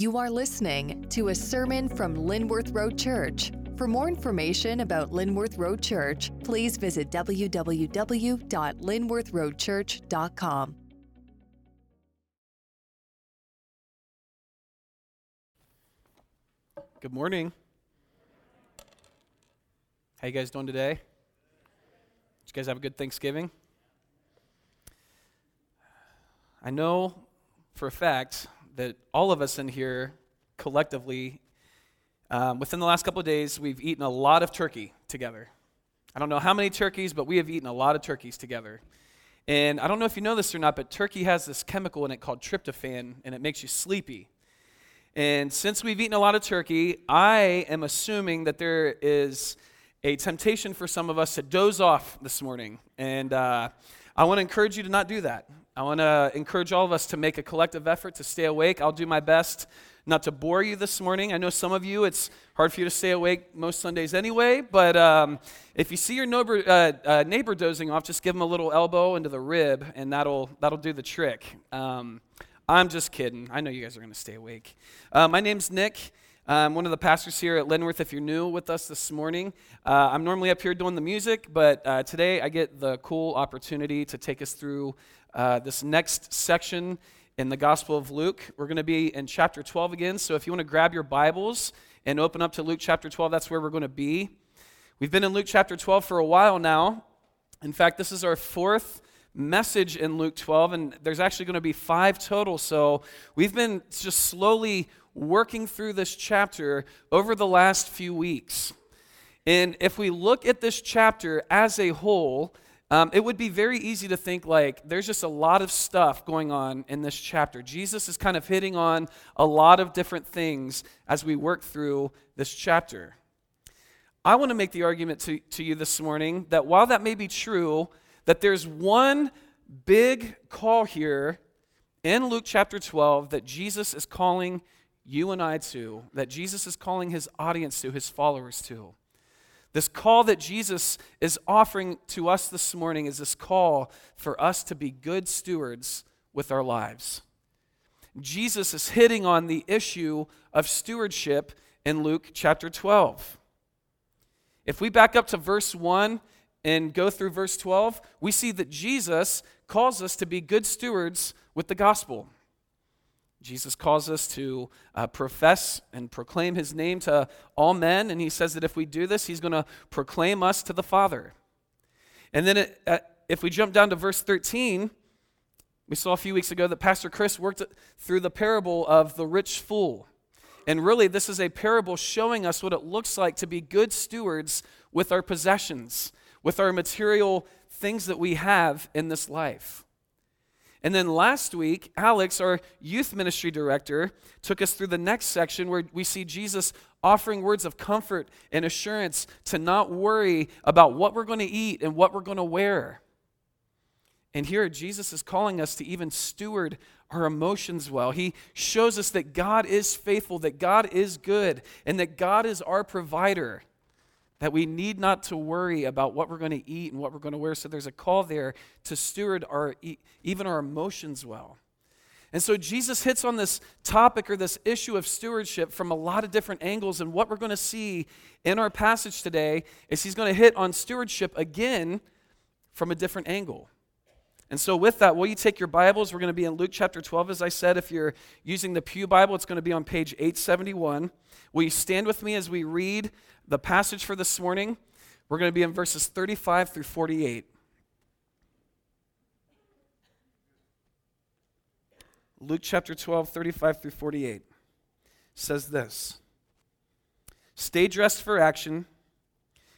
You are listening to a sermon from Linworth Road Church. For more information about Linworth Road Church, please visit www.linworthroadchurch.com. Good morning. How you guys doing today? Did you guys have a good Thanksgiving? I know for a fact that all of us in here collectively, um, within the last couple of days, we've eaten a lot of turkey together. I don't know how many turkeys, but we have eaten a lot of turkeys together. And I don't know if you know this or not, but turkey has this chemical in it called tryptophan, and it makes you sleepy. And since we've eaten a lot of turkey, I am assuming that there is a temptation for some of us to doze off this morning. And uh, I want to encourage you to not do that. I want to encourage all of us to make a collective effort to stay awake. I'll do my best not to bore you this morning. I know some of you, it's hard for you to stay awake most Sundays anyway, but um, if you see your neighbor, uh, uh, neighbor dozing off, just give him a little elbow into the rib, and that'll, that'll do the trick. Um, I'm just kidding. I know you guys are going to stay awake. Uh, my name's Nick. I'm one of the pastors here at Linworth. If you're new with us this morning, uh, I'm normally up here doing the music, but uh, today I get the cool opportunity to take us through uh, this next section in the Gospel of Luke. We're going to be in chapter 12 again, so if you want to grab your Bibles and open up to Luke chapter 12, that's where we're going to be. We've been in Luke chapter 12 for a while now. In fact, this is our fourth message in Luke 12, and there's actually going to be five total. So we've been just slowly working through this chapter over the last few weeks. And if we look at this chapter as a whole, um, it would be very easy to think like there's just a lot of stuff going on in this chapter. Jesus is kind of hitting on a lot of different things as we work through this chapter. I want to make the argument to, to you this morning that while that may be true, that there's one big call here in Luke chapter 12 that Jesus is calling you and I to, that Jesus is calling his audience to, his followers to. This call that Jesus is offering to us this morning is this call for us to be good stewards with our lives. Jesus is hitting on the issue of stewardship in Luke chapter 12. If we back up to verse 1 and go through verse 12, we see that Jesus calls us to be good stewards with the gospel. Jesus calls us to uh, profess and proclaim his name to all men, and he says that if we do this, he's going to proclaim us to the Father. And then it, uh, if we jump down to verse 13, we saw a few weeks ago that Pastor Chris worked through the parable of the rich fool. And really, this is a parable showing us what it looks like to be good stewards with our possessions with our material things that we have in this life. And then last week, Alex, our youth ministry director, took us through the next section where we see Jesus offering words of comfort and assurance to not worry about what we're going to eat and what we're going to wear. And here, Jesus is calling us to even steward our emotions well. He shows us that God is faithful, that God is good, and that God is our provider that we need not to worry about what we're going to eat and what we're going to wear. So there's a call there to steward our even our emotions well. And so Jesus hits on this topic or this issue of stewardship from a lot of different angles. And what we're going to see in our passage today is he's going to hit on stewardship again from a different angle. And so, with that, will you take your Bibles? We're going to be in Luke chapter 12, as I said. If you're using the Pew Bible, it's going to be on page 871. Will you stand with me as we read the passage for this morning, we're going to be in verses 35 through 48. Luke chapter 12, 35 through 48 says this Stay dressed for action,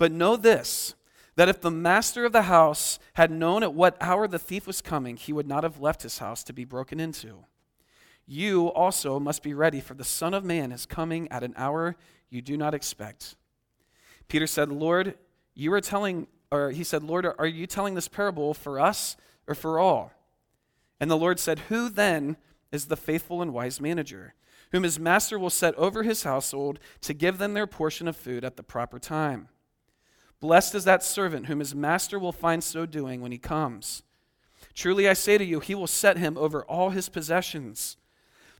But know this that if the master of the house had known at what hour the thief was coming, he would not have left his house to be broken into. you also must be ready, for the Son of Man is coming at an hour you do not expect. Peter said, Lord, you are telling, or he said, Lord, are you telling this parable for us or for all? And the Lord said, Who then is the faithful and wise manager, whom his master will set over his household to give them their portion of food at the proper time? Blessed is that servant whom his master will find so doing when he comes. Truly I say to you, he will set him over all his possessions.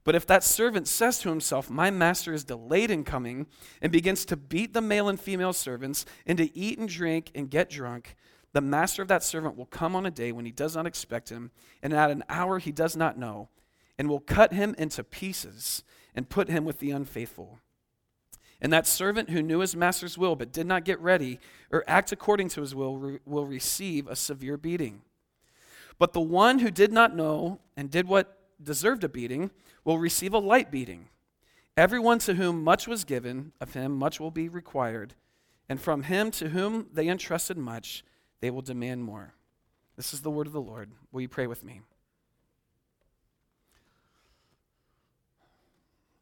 But if that servant says to himself, My master is delayed in coming, and begins to beat the male and female servants, and to eat and drink and get drunk, the master of that servant will come on a day when he does not expect him, and at an hour he does not know, and will cut him into pieces and put him with the unfaithful. And that servant who knew his master's will but did not get ready or act according to his will will receive a severe beating. But the one who did not know and did what deserved a beating will receive a light beating. Everyone to whom much was given, of him much will be required. And from him to whom they entrusted much, they will demand more. This is the word of the Lord. Will you pray with me?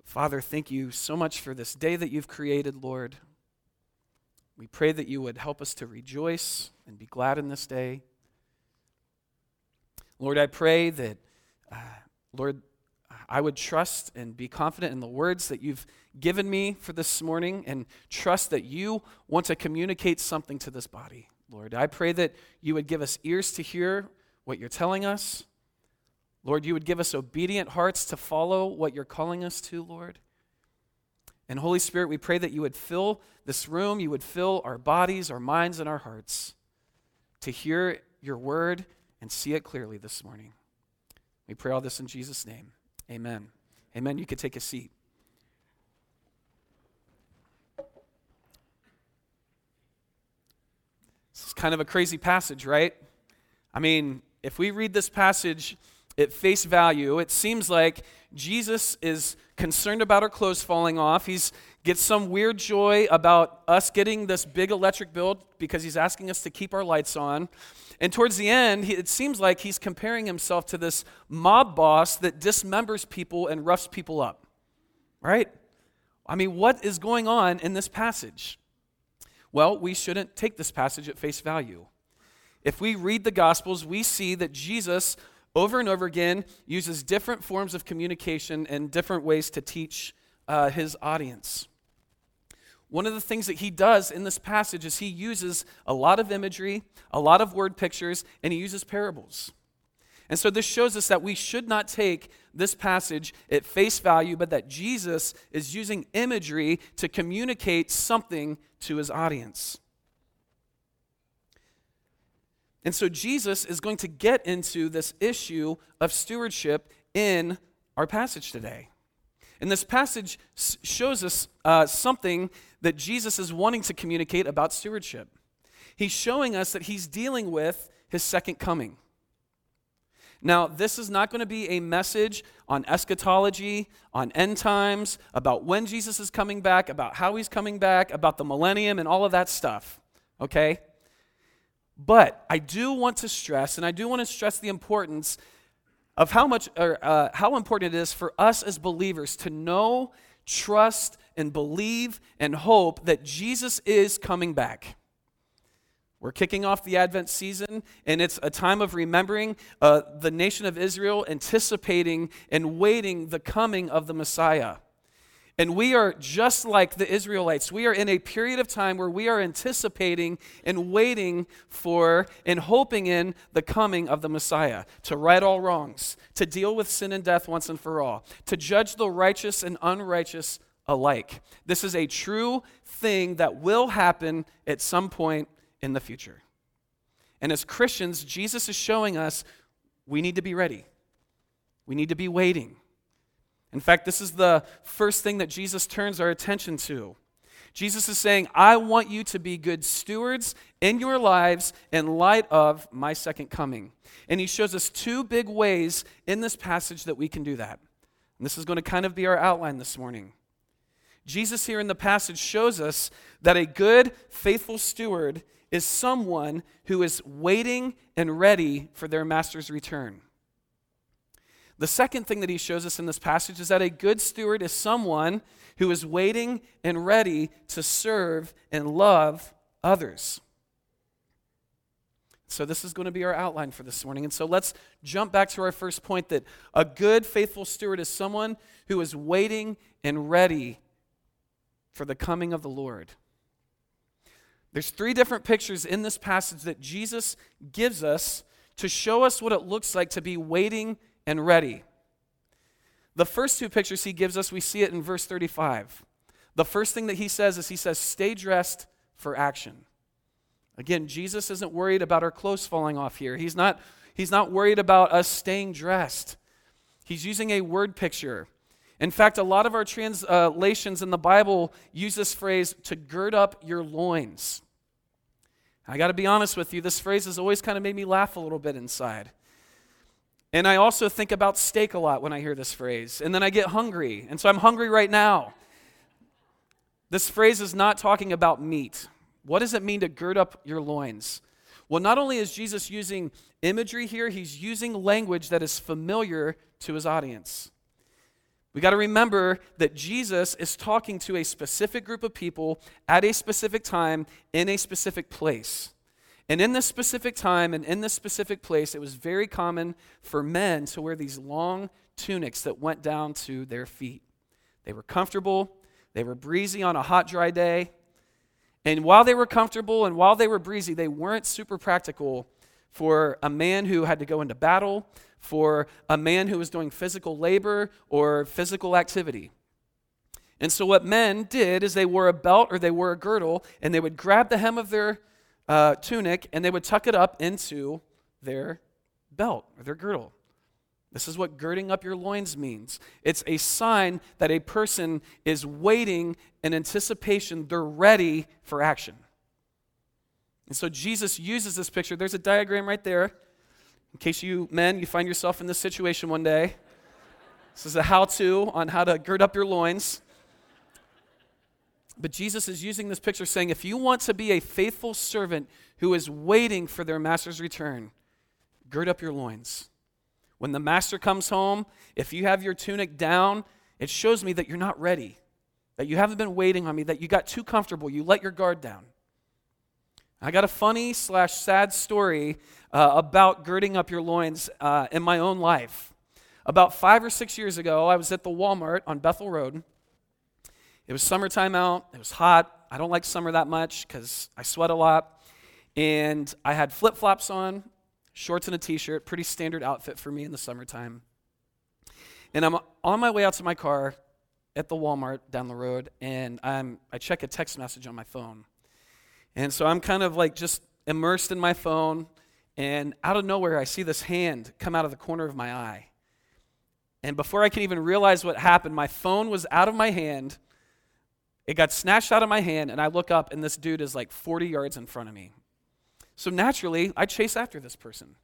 Father, thank you so much for this day that you've created, Lord. We pray that you would help us to rejoice and be glad in this day. Lord, I pray that, uh, Lord, I would trust and be confident in the words that you've given me for this morning and trust that you want to communicate something to this body, Lord. I pray that you would give us ears to hear what you're telling us. Lord, you would give us obedient hearts to follow what you're calling us to, Lord. And Holy Spirit, we pray that you would fill this room, you would fill our bodies, our minds, and our hearts to hear your word and see it clearly this morning. We pray all this in Jesus' name. Amen. Amen. You could take a seat. This is kind of a crazy passage, right? I mean, if we read this passage at face value, it seems like Jesus is concerned about our clothes falling off. He's gets some weird joy about us getting this big electric bill because he's asking us to keep our lights on. And towards the end, it seems like he's comparing himself to this mob boss that dismembers people and roughs people up. Right? I mean, what is going on in this passage? Well, we shouldn't take this passage at face value. If we read the Gospels, we see that Jesus, over and over again, uses different forms of communication and different ways to teach uh, his audience. One of the things that he does in this passage is he uses a lot of imagery, a lot of word pictures, and he uses parables. And so this shows us that we should not take this passage at face value, but that Jesus is using imagery to communicate something to his audience. And so Jesus is going to get into this issue of stewardship in our passage today. And this passage shows us uh, something that Jesus is wanting to communicate about stewardship. He's showing us that he's dealing with his second coming. Now, this is not going to be a message on eschatology, on end times, about when Jesus is coming back, about how he's coming back, about the millennium, and all of that stuff, okay? But I do want to stress, and I do want to stress the importance of how much, or uh, how important it is for us as believers to know, trust, and believe and hope that Jesus is coming back. We're kicking off the Advent season, and it's a time of remembering uh, the nation of Israel, anticipating and waiting the coming of the Messiah. And we are just like the Israelites. We are in a period of time where we are anticipating and waiting for and hoping in the coming of the Messiah to right all wrongs, to deal with sin and death once and for all, to judge the righteous and unrighteous alike. This is a true thing that will happen at some point in the future. And as Christians, Jesus is showing us we need to be ready. We need to be waiting. In fact, this is the first thing that Jesus turns our attention to. Jesus is saying, I want you to be good stewards in your lives in light of my second coming. And he shows us two big ways in this passage that we can do that. And this is going to kind of be our outline this morning. Jesus, here in the passage, shows us that a good, faithful steward is someone who is waiting and ready for their master's return. The second thing that he shows us in this passage is that a good steward is someone who is waiting and ready to serve and love others. So, this is going to be our outline for this morning. And so, let's jump back to our first point that a good, faithful steward is someone who is waiting and ready for the coming of the Lord. There's three different pictures in this passage that Jesus gives us to show us what it looks like to be waiting and ready. The first two pictures he gives us, we see it in verse 35. The first thing that he says is he says, Stay dressed for action. Again, Jesus isn't worried about our clothes falling off here. He's not, he's not worried about us staying dressed. He's using a word picture. In fact, a lot of our translations in the Bible use this phrase to gird up your loins. I got to be honest with you, this phrase has always kind of made me laugh a little bit inside. And I also think about steak a lot when I hear this phrase. And then I get hungry. And so I'm hungry right now. This phrase is not talking about meat. What does it mean to gird up your loins? Well, not only is Jesus using imagery here, he's using language that is familiar to his audience. We got to remember that Jesus is talking to a specific group of people at a specific time in a specific place. And in this specific time and in this specific place, it was very common for men to wear these long tunics that went down to their feet. They were comfortable, they were breezy on a hot, dry day. And while they were comfortable and while they were breezy, they weren't super practical for a man who had to go into battle, for a man who was doing physical labor or physical activity. And so, what men did is they wore a belt or they wore a girdle, and they would grab the hem of their uh, tunic and they would tuck it up into their belt or their girdle. This is what girding up your loins means. It's a sign that a person is waiting in anticipation, they're ready for action. And so Jesus uses this picture. There's a diagram right there. In case you men, you find yourself in this situation one day. This is a how to on how to gird up your loins. But Jesus is using this picture saying if you want to be a faithful servant who is waiting for their master's return, gird up your loins. When the master comes home, if you have your tunic down, it shows me that you're not ready, that you haven't been waiting on me, that you got too comfortable, you let your guard down. I got a funny slash sad story uh, about girding up your loins uh, in my own life. About five or six years ago, I was at the Walmart on Bethel Road it was summertime out. It was hot. I don't like summer that much because I sweat a lot. And I had flip flops on, shorts and a t shirt, pretty standard outfit for me in the summertime. And I'm on my way out to my car at the Walmart down the road, and I'm, I check a text message on my phone. And so I'm kind of like just immersed in my phone, and out of nowhere, I see this hand come out of the corner of my eye. And before I can even realize what happened, my phone was out of my hand it got snatched out of my hand, and I look up, and this dude is like 40 yards in front of me. So naturally, I chase after this person.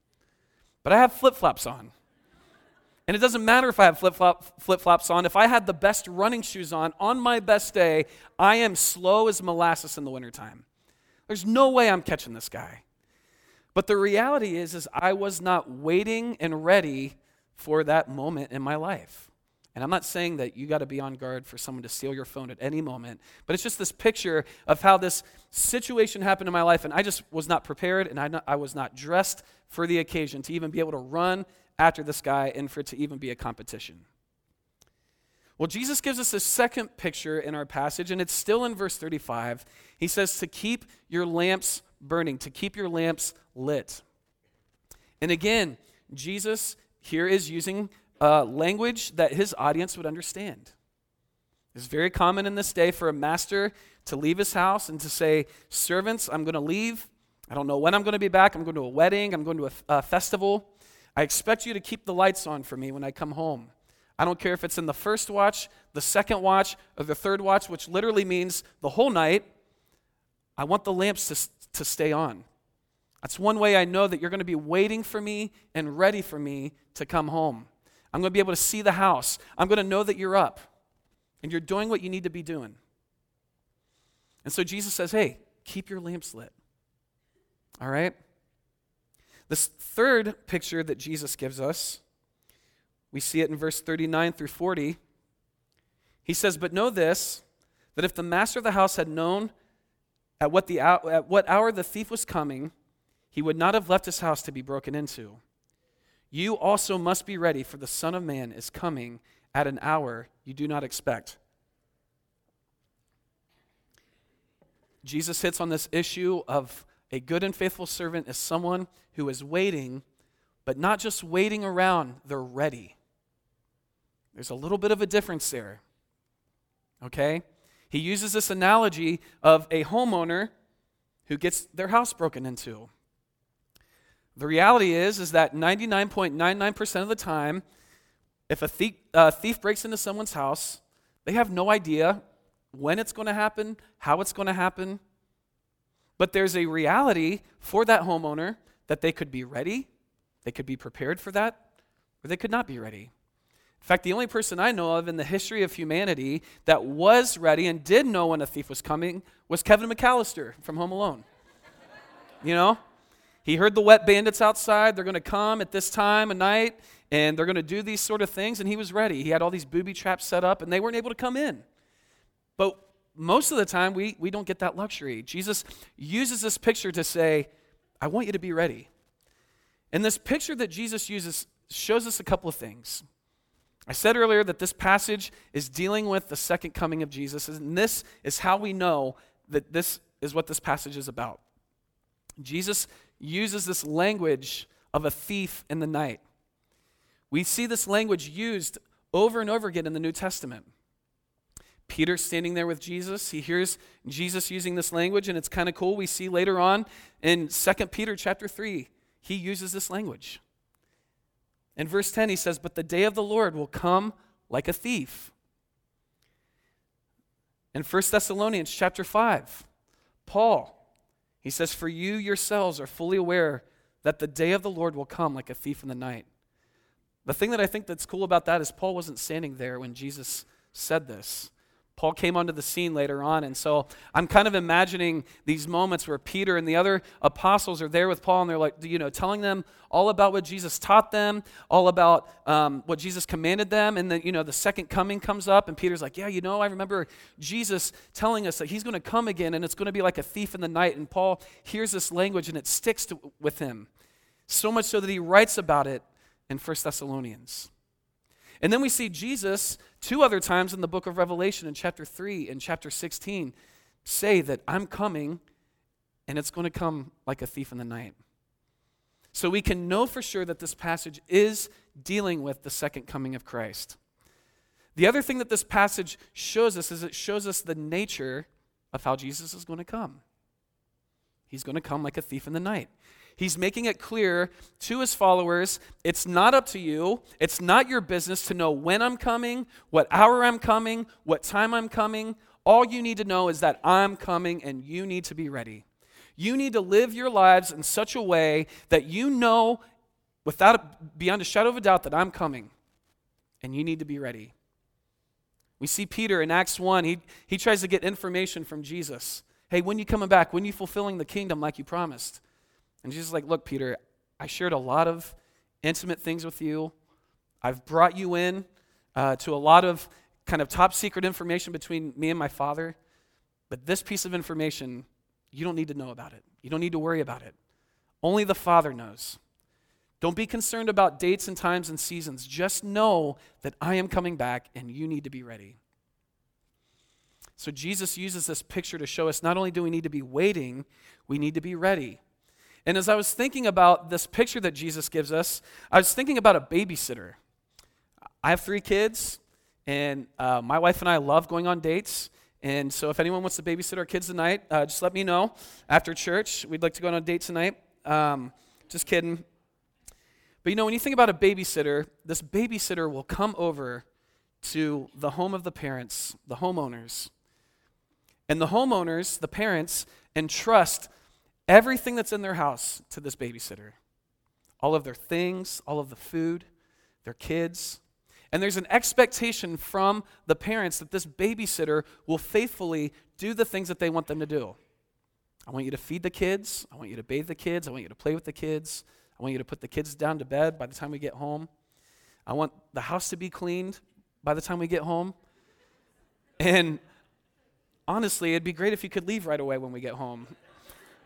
But I have flip flops on. And it doesn't matter if I have flip flops on. If I had the best running shoes on on my best day, I am slow as molasses in the wintertime. There's no way I'm catching this guy. But the reality is, is I was not waiting and ready for that moment in my life. And I'm not saying that you got to be on guard for someone to steal your phone at any moment, but it's just this picture of how this situation happened in my life, and I just was not prepared, and I, not, I was not dressed for the occasion to even be able to run after this guy and for it to even be a competition. Well, Jesus gives us a second picture in our passage, and it's still in verse 35. He says to keep your lamps burning, to keep your lamps lit. And again, Jesus here is using uh, language that his audience would understand. It's very common in this day for a master to leave his house and to say, Servants, I'm going to leave. I don't know when I'm going to be back. I'm going to a wedding. I'm going to a, a festival. I expect you to keep the lights on for me when I come home. I don't care if it's in the first watch, the second watch, or the third watch, which literally means the whole night. I want the lamps to, to stay on. That's one way I know that you're going to be waiting for me and ready for me to come home. I'm going to be able to see the house. I'm going to know that you're up and you're doing what you need to be doing. And so Jesus says, hey, keep your lamps lit. All right? This third picture that Jesus gives us, We see it in verse 39 through 40. He says, But know this, that if the master of the house had known at what, the, at what hour the thief was coming, he would not have left his house to be broken into. You also must be ready, for the Son of Man is coming at an hour you do not expect. Jesus hits on this issue of a good and faithful servant is someone who is waiting, but not just waiting around, they're ready. There's a little bit of a difference there. Okay? He uses this analogy of a homeowner who gets their house broken into. The reality is is that 99.99% of the time if a thief, uh, thief breaks into someone's house, they have no idea when it's going to happen, how it's going to happen. But there's a reality for that homeowner that they could be ready, they could be prepared for that, or they could not be ready. In fact, the only person I know of in the history of humanity that was ready and did know when a thief was coming was Kevin McAllister from Home Alone. you know? He heard the wet bandits outside. They're going to come at this time of night and they're going to do these sort of things. And he was ready. He had all these booby traps set up and they weren't able to come in. But most of the time, we, we don't get that luxury. Jesus uses this picture to say, I want you to be ready. And this picture that Jesus uses shows us a couple of things. I said earlier that this passage is dealing with the second coming of Jesus, and this is how we know that this is what this passage is about. Jesus uses this language of a thief in the night. We see this language used over and over again in the New Testament. Peter standing there with Jesus, he hears Jesus using this language, and it's kind of cool. We see later on in 2 Peter chapter 3, he uses this language. In verse 10, he says, But the day of the Lord will come like a thief. In 1 Thessalonians chapter 5, Paul, he says, For you yourselves are fully aware that the day of the Lord will come like a thief in the night. The thing that I think that's cool about that is Paul wasn't standing there when Jesus said this. Paul came onto the scene later on. And so I'm kind of imagining these moments where Peter and the other apostles are there with Paul and they're like, you know, telling them all about what Jesus taught them, all about um, what Jesus commanded them. And then, you know, the second coming comes up and Peter's like, yeah, you know, I remember Jesus telling us that he's going to come again and it's going to be like a thief in the night. And Paul hears this language and it sticks to, with him. So much so that he writes about it in First Thessalonians. And then we see Jesus two other times in the book of Revelation, in chapter 3 and chapter 16, say that I'm coming and it's going to come like a thief in the night. So we can know for sure that this passage is dealing with the second coming of Christ. The other thing that this passage shows us is it shows us the nature of how Jesus is going to come. He's going to come like a thief in the night. He's making it clear to his followers it's not up to you. It's not your business to know when I'm coming, what hour I'm coming, what time I'm coming. All you need to know is that I'm coming and you need to be ready. You need to live your lives in such a way that you know without beyond a shadow of a doubt that I'm coming and you need to be ready. We see Peter in Acts 1, he, he tries to get information from Jesus. Hey, when you coming back? When you fulfilling the kingdom like you promised? And Jesus is like, Look, Peter, I shared a lot of intimate things with you. I've brought you in uh, to a lot of kind of top secret information between me and my father. But this piece of information, you don't need to know about it. You don't need to worry about it. Only the Father knows. Don't be concerned about dates and times and seasons. Just know that I am coming back and you need to be ready. So Jesus uses this picture to show us not only do we need to be waiting, we need to be ready. And as I was thinking about this picture that Jesus gives us, I was thinking about a babysitter. I have three kids, and uh, my wife and I love going on dates. And so, if anyone wants to babysit our kids tonight, uh, just let me know after church. We'd like to go on a date tonight. Um, just kidding. But you know, when you think about a babysitter, this babysitter will come over to the home of the parents, the homeowners. And the homeowners, the parents, entrust everything that's in their house to this babysitter all of their things, all of the food, their kids. And there's an expectation from the parents that this babysitter will faithfully do the things that they want them to do. I want you to feed the kids. I want you to bathe the kids. I want you to play with the kids. I want you to put the kids down to bed by the time we get home. I want the house to be cleaned by the time we get home. And honestly, it'd be great if you could leave right away when we get home.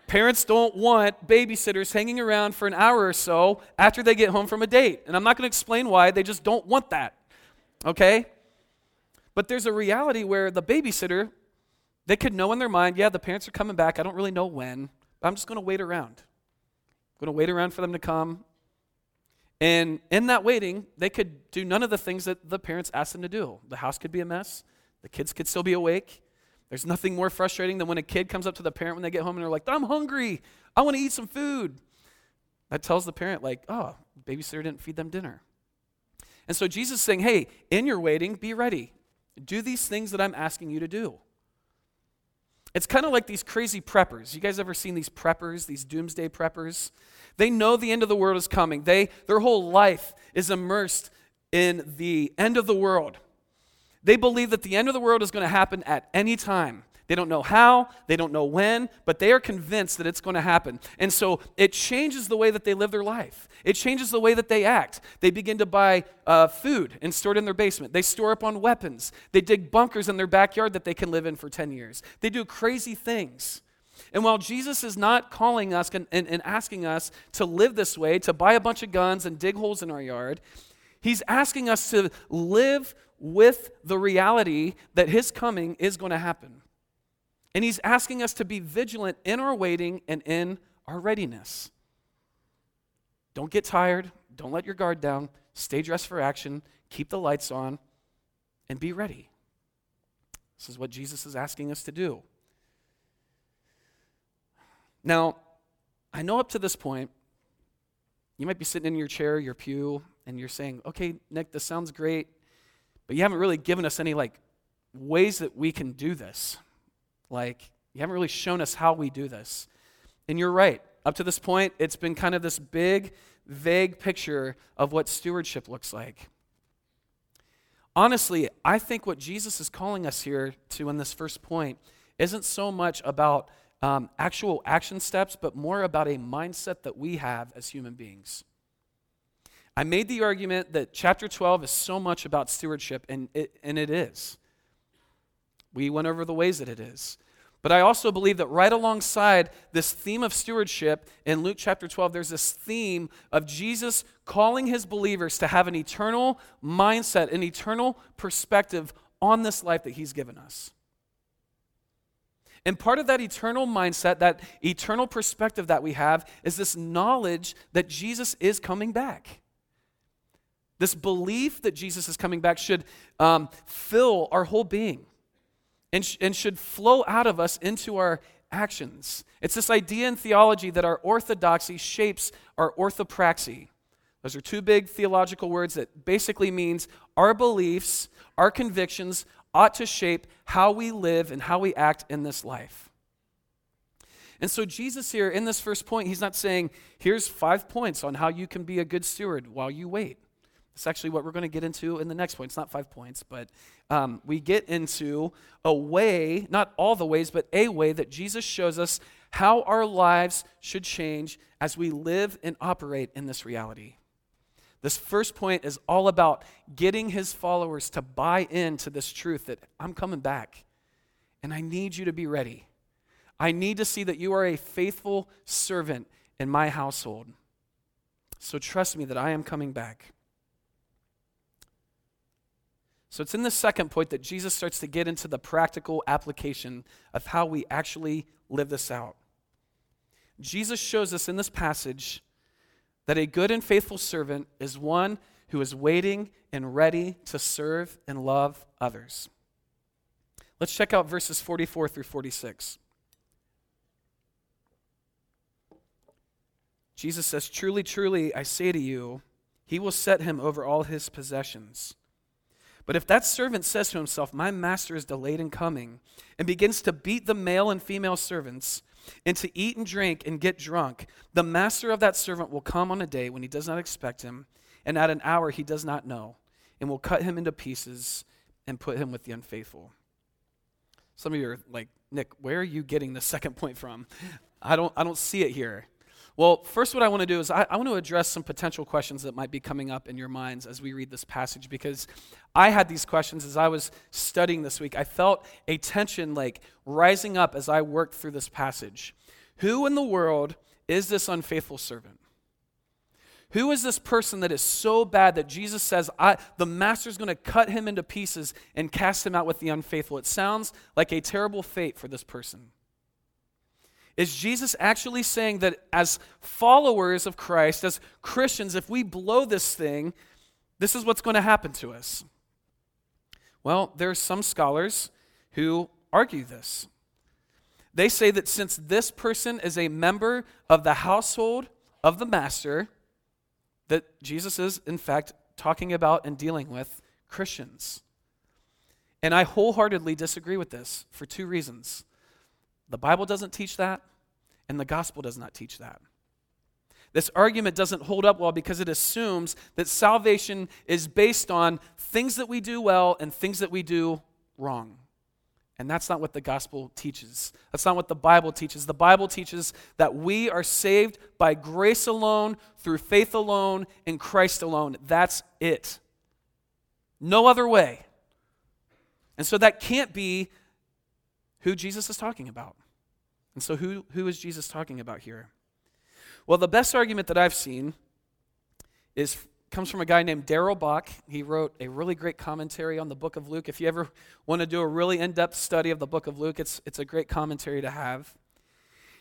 Parents don't want babysitters hanging around for an hour or so after they get home from a date. And I'm not going to explain why, they just don't want that. Okay? But there's a reality where the babysitter, they could know in their mind, yeah, the parents are coming back. I don't really know when, I'm just going to wait around. I'm going to wait around for them to come. And in that waiting, they could do none of the things that the parents asked them to do. The house could be a mess, the kids could still be awake. There's nothing more frustrating than when a kid comes up to the parent when they get home and they're like, I'm hungry. I want to eat some food. That tells the parent, like, oh, babysitter didn't feed them dinner. And so Jesus is saying, hey, in your waiting, be ready. Do these things that I'm asking you to do. It's kind of like these crazy preppers. You guys ever seen these preppers, these doomsday preppers? They know the end of the world is coming. They, their whole life is immersed in the end of the world. They believe that the end of the world is going to happen at any time. They don't know how, they don't know when, but they are convinced that it's going to happen. And so it changes the way that they live their life. It changes the way that they act. They begin to buy uh, food and store it in their basement. They store up on weapons. They dig bunkers in their backyard that they can live in for 10 years. They do crazy things. And while Jesus is not calling us and, and, and asking us to live this way, to buy a bunch of guns and dig holes in our yard, he's asking us to live with the reality that his coming is going to happen. And he's asking us to be vigilant in our waiting and in our readiness. Don't get tired. Don't let your guard down. Stay dressed for action. Keep the lights on and be ready. This is what Jesus is asking us to do. Now, I know up to this point, you might be sitting in your chair, your pew, and you're saying, okay, Nick, this sounds great, but you haven't really given us any like ways that we can do this. Like, you haven't really shown us how we do this. And you're right. Up to this point, it's been kind of this big, vague picture of what stewardship looks like. Honestly, I think what Jesus is calling us here to in this first point isn't so much about um, actual action steps, but more about a mindset that we have as human beings. I made the argument that chapter 12 is so much about stewardship, and it, and it is. We went over the ways that it is. But I also believe that right alongside this theme of stewardship in Luke chapter 12, there's this theme of Jesus calling his believers to have an eternal mindset, an eternal perspective on this life that he's given us. And part of that eternal mindset, that eternal perspective that we have, is this knowledge that Jesus is coming back. This belief that Jesus is coming back should um, fill our whole being and, sh- and should flow out of us into our actions. It's this idea in theology that our orthodoxy shapes our orthopraxy. Those are two big theological words that basically means our beliefs, our convictions ought to shape how we live and how we act in this life. And so, Jesus here in this first point, he's not saying, here's five points on how you can be a good steward while you wait. It's actually what we're going to get into in the next point. It's not five points, but um, we get into a way, not all the ways, but a way that Jesus shows us how our lives should change as we live and operate in this reality. This first point is all about getting his followers to buy into this truth that I'm coming back and I need you to be ready. I need to see that you are a faithful servant in my household. So trust me that I am coming back. So it's in the second point that Jesus starts to get into the practical application of how we actually live this out. Jesus shows us in this passage that a good and faithful servant is one who is waiting and ready to serve and love others. Let's check out verses 44 through 46. Jesus says, Truly, truly, I say to you, he will set him over all his possessions. But if that servant says to himself, My master is delayed in coming, and begins to beat the male and female servants, and to eat and drink and get drunk, the master of that servant will come on a day when he does not expect him, and at an hour he does not know, and will cut him into pieces and put him with the unfaithful. Some of you are like, Nick, where are you getting the second point from? I don't, I don't see it here. Well, first, what I want to do is I, I, want to address some potential questions that might be coming up in your minds as we read this passage because I had these questions as I was studying this week. I felt a tension like rising up as I worked through this passage. Who in the world is this unfaithful servant? Who is this person that is so bad that Jesus says, I, the master's going to cut him into pieces and cast him out with the unfaithful? It sounds like a terrible fate for this person. Is Jesus actually saying that as followers of Christ, as Christians, if we blow this thing, this is what's going to happen to us? Well, there are some scholars who argue this. They say that since this person is a member of the household of the master, that Jesus is, in fact, talking about and dealing with Christians. And I wholeheartedly disagree with this for two reasons. The Bible doesn't teach that, and the gospel does not teach that. This argument doesn't hold up well because it assumes that salvation is based on things that we do well and things that we do wrong. And that's not what the gospel teaches. That's not what the Bible teaches. The Bible teaches that we are saved by grace alone, through faith alone, in Christ alone. That's it. No other way. And so that can't be who Jesus is talking about. And so, who, who is Jesus talking about here? Well, the best argument that I've seen is, comes from a guy named Darrell Bock. He wrote a really great commentary on the book of Luke. If you ever want to do a really in depth study of the book of Luke, it's, it's a great commentary to have.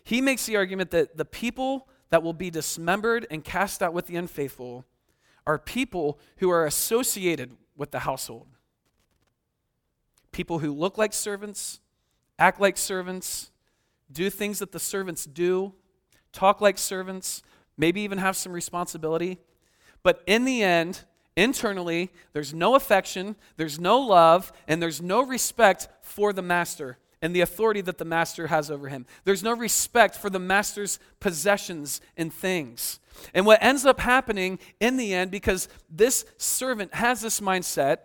He makes the argument that the people that will be dismembered and cast out with the unfaithful are people who are associated with the household. People who look like servants, act like servants, do things that the servants do, talk like servants, maybe even have some responsibility. But in the end, internally, there's no affection, there's no love, and there's no respect for the master and the authority that the master has over him. There's no respect for the master's possessions and things. And what ends up happening in the end, because this servant has this mindset,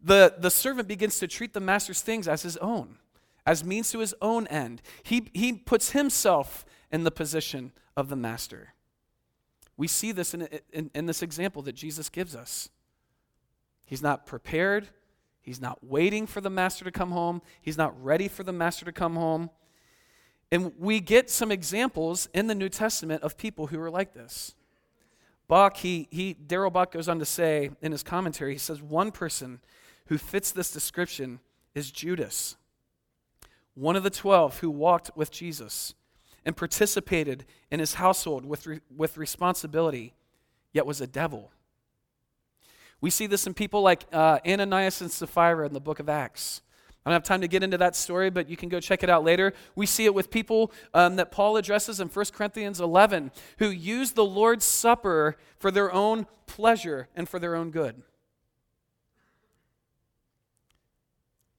the, the servant begins to treat the master's things as his own as means to his own end. He, he puts himself in the position of the master. We see this in, in, in, this example that Jesus gives us. He's not prepared, he's not waiting for the master to come home, he's not ready for the master to come home. And we get some examples in the New Testament of people who are like this. Bock, he, he Darrell Bock goes on to say in his commentary, he says, one person who fits this description is Judas one of the twelve who walked with Jesus and participated in his household with, re- with responsibility, yet was a devil. We see this in people like uh, Ananias and Sapphira in the book of Acts. I don't have time to get into that story, but you can go check it out later. We see it with people um, that Paul addresses in 1 Corinthians 11 who use the Lord's Supper for their own pleasure and for their own good.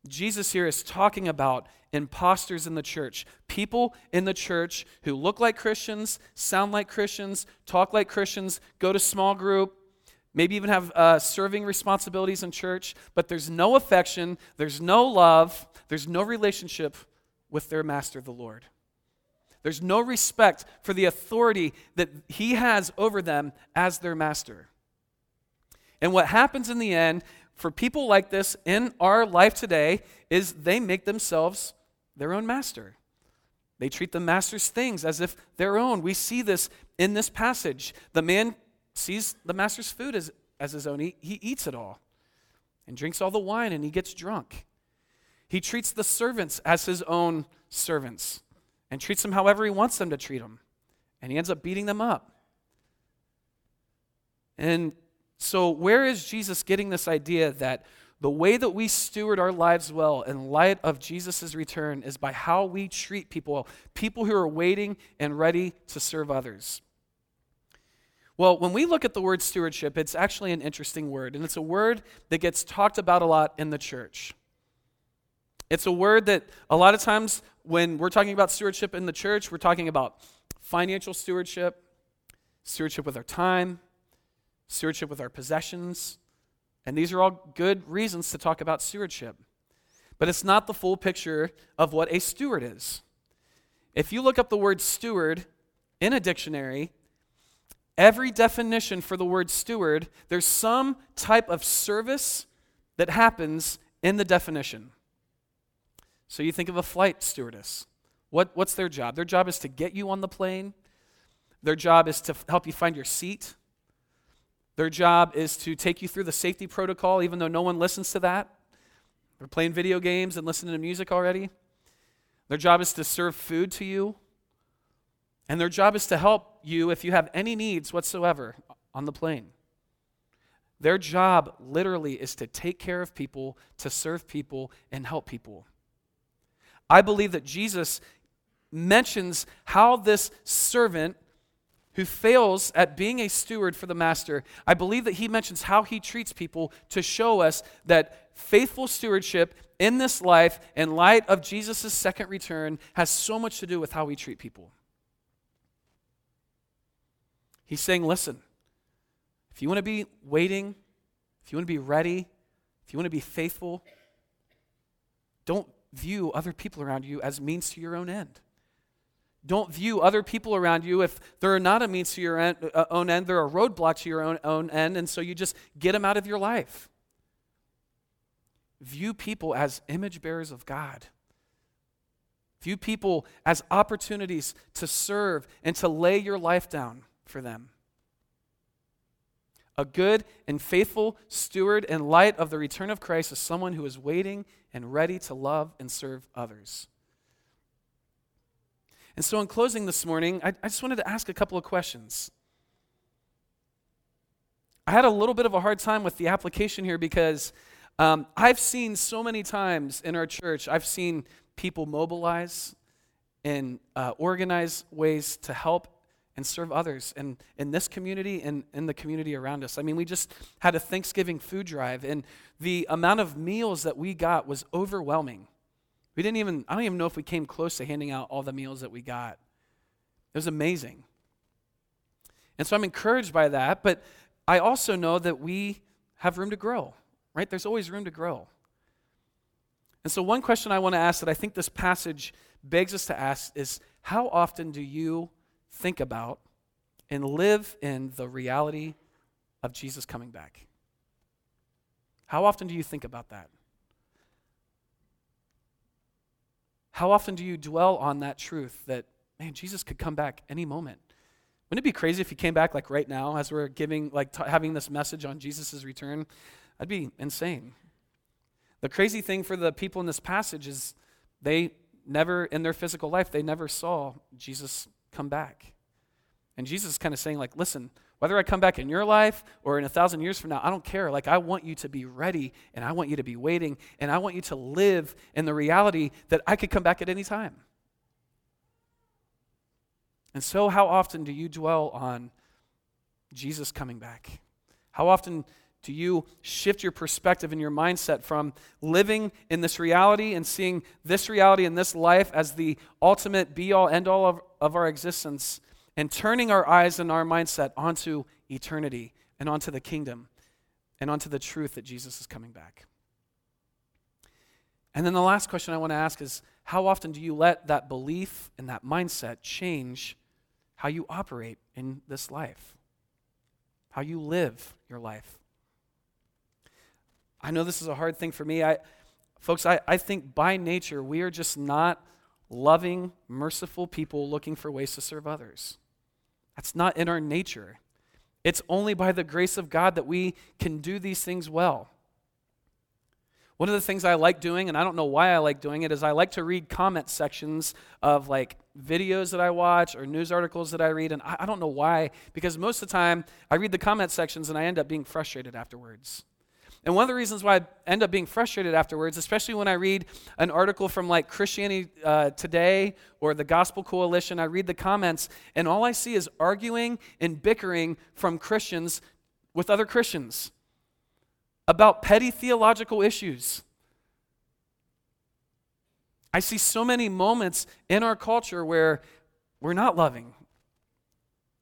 Jesus here is talking about imposters in the church, people in the church who look like Christians, sound like Christians, talk like Christians, go to small group, maybe even have uh, serving responsibilities in church, but there's no affection, there's no love, there's no relationship with their master, the Lord. There's no respect for the authority that he has over them as their master. And what happens in the end for people like this in our life today is they make themselves their own master. They treat the master's things as if their own. We see this in this passage. The man sees the master's food as, as his own, he, he eats it all and drinks all the wine and he gets drunk. He treats the servants as his own servants and treats them however he wants them to treat them. And he ends up beating them up. And so, where is Jesus getting this idea that the way that we steward our lives well in light of Jesus' return is by how we treat people, people who are waiting and ready to serve others? Well, when we look at the word stewardship, it's actually an interesting word, and it's a word that gets talked about a lot in the church. It's a word that a lot of times when we're talking about stewardship in the church, we're talking about financial stewardship, stewardship with our time, stewardship with our possessions. And these are all good reasons to talk about stewardship. But it's not the full picture of what a steward is. If you look up the word steward in a dictionary, every definition for the word steward, there's some type of service that happens in the definition. So you think of a flight stewardess. What, what's their job? Their job is to get you on the plane, their job is to help you find your seat. Their job is to take you through the safety protocol, even though no one listens to that. They're playing video games and listening to music already. Their job is to serve food to you. And their job is to help you if you have any needs whatsoever on the plane. Their job literally is to take care of people, to serve people, and help people. I believe that Jesus mentions how this servant who fails at being a steward for the master, I believe that he mentions how he treats people to show us that faithful stewardship in this life, in light of Jesus' second return, has so much to do with how we treat people. He's saying, listen, if you want to be waiting, if you want to be ready, if you want to be faithful, don't view other people around you as means to your own end. Don't view other people around you if they're not a means to your end, uh, own end, they're a roadblock to your own, own end, and so you just get them out of your life. View people as image bearers of God. View people as opportunities to serve and to lay your life down for them. A good and faithful steward in light of the return of Christ is someone who is waiting and ready to love and serve others. And so, in closing this morning, I, I, just wanted to ask a couple of questions. I had a little bit of a hard time with the application here because um, I've seen so many times in our church, I've seen people mobilize and uh, organize ways to help and serve others in, in this community and in the community around us. I mean, we just had a Thanksgiving food drive, and the amount of meals that we got was overwhelming. We didn't even, I don't even know if we came close to handing out all the meals that we got. It was amazing. And so I'm encouraged by that, but I also know that we have room to grow, right? There's always room to grow. And so, one question I want to ask that I think this passage begs us to ask is how often do you think about and live in the reality of Jesus coming back? How often do you think about that? How often do you dwell on that truth that, man, Jesus could come back any moment? Wouldn't it be crazy if he came back like right now as we're giving, like t- having this message on Jesus' return? That'd be insane. The crazy thing for the people in this passage is they never, in their physical life, they never saw Jesus come back. And Jesus is kind of saying, like, listen, whether I come back in your life or in a thousand years from now, I don't care. Like, I want you to be ready and I want you to be waiting and I want you to live in the reality that I could come back at any time. And so, how often do you dwell on Jesus coming back? How often do you shift your perspective and your mindset from living in this reality and seeing this reality and this life as the ultimate be all, end all of, of our existence and turning our eyes and our mindset onto eternity and onto the kingdom and onto the truth that Jesus is coming back. And then the last question I want to ask is how often do you let that belief and that mindset change how you operate in this life? How you live your life? I know this is a hard thing for me. I, folks, I, I think by nature we are just not loving, merciful people looking for ways to serve others. That's not in our nature. It's only by the grace of God that we can do these things well. One of the things I like doing, and I don't know why I like doing it, is I like to read comment sections of like videos that I watch or news articles that I read. And I, I don't know why, because most of the time I read the comment sections and I end up being frustrated afterwards. And one of the reasons why I end up being frustrated afterwards, especially when I read an article from like Christianity uh, Today or the Gospel Coalition, I read the comments, and all I see is arguing and bickering from Christians with other Christians about petty theological issues. I see so many moments in our culture where we're not loving.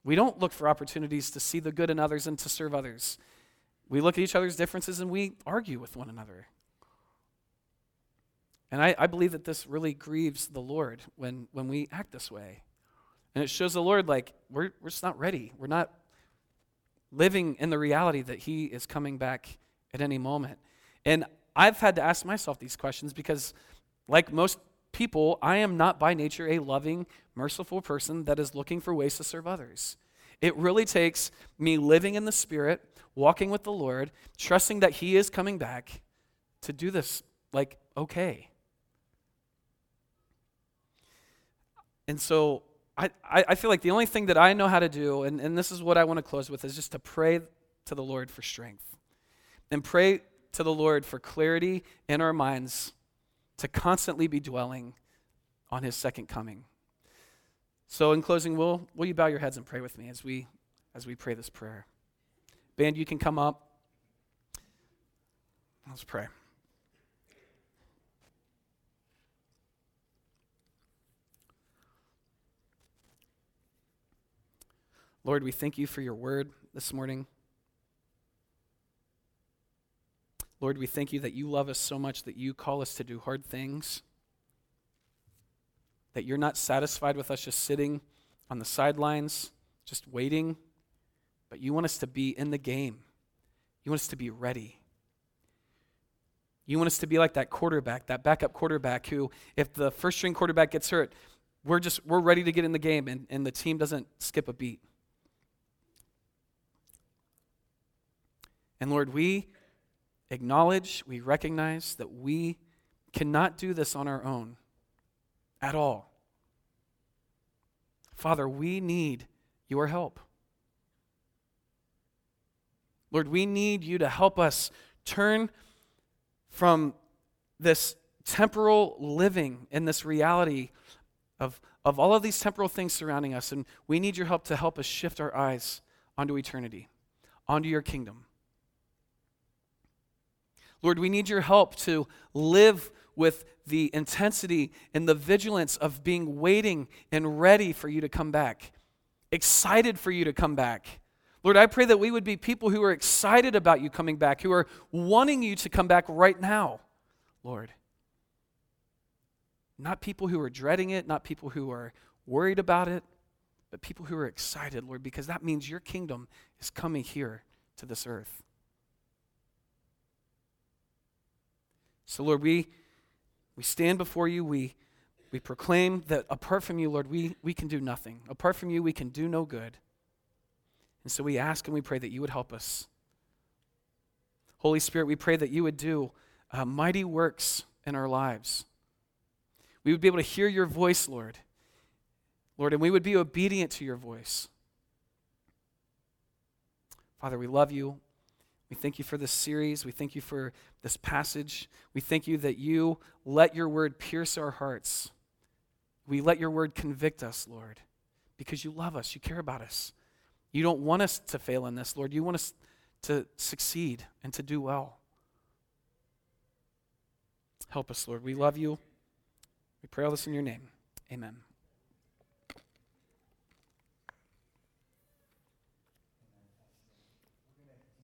We don't look for opportunities to see the good in others and to serve others. We look at each other's differences and we argue with one another. And I, I believe that this really grieves the Lord when, when we act this way. And it shows the Lord like we're, we're just not ready. We're not living in the reality that He is coming back at any moment. And I've had to ask myself these questions because, like most people, I am not by nature a loving, merciful person that is looking for ways to serve others. It really takes me living in the Spirit, walking with the Lord, trusting that He is coming back to do this, like, okay. And so I, I feel like the only thing that I know how to do, and, and this is what I want to close with, is just to pray to the Lord for strength. And pray to the Lord for clarity in our minds to constantly be dwelling on his second coming. So in closing, will, will you bow your heads and pray with me as we as we pray this prayer? Band, you can come up. Let's pray. Lord, we thank you for your word this morning. Lord, we thank you that you love us so much that you call us to do hard things, that you're not satisfied with us just sitting on the sidelines, just waiting, but you want us to be in the game. You want us to be ready. You want us to be like that quarterback, that backup quarterback who, if the first string quarterback gets hurt, we're just we're ready to get in the game and, and the team doesn't skip a beat. And Lord, we acknowledge, we recognize that we cannot do this on our own at all. Father, we need your help. Lord, we need you to help us turn from this temporal living in this reality of, of all of these temporal things surrounding us. And we need your help to help us shift our eyes onto eternity, onto your kingdom. Lord, we need your help to live with the intensity and the vigilance of being waiting and ready for you to come back, excited for you to come back. Lord, I pray that we would be people who are excited about you coming back, who are wanting you to come back right now, Lord. Not people who are dreading it, not people who are worried about it, but people who are excited, Lord, because that means your kingdom is coming here to this earth. So, Lord, we, we stand before you. We, we proclaim that apart from you, Lord, we, we can do nothing. Apart from you, we can do no good. And so we ask and we pray that you would help us. Holy Spirit, we pray that you would do uh, mighty works in our lives. We would be able to hear your voice, Lord. Lord, and we would be obedient to your voice. Father, we love you. We thank you for this series. We thank you for this passage. We thank you that you let your word pierce our hearts. We let your word convict us, Lord, because you love us. You care about us. You don't want us to fail in this, Lord. You want us to succeed and to do well. Help us, Lord. We love you. We pray all this in your name. Amen.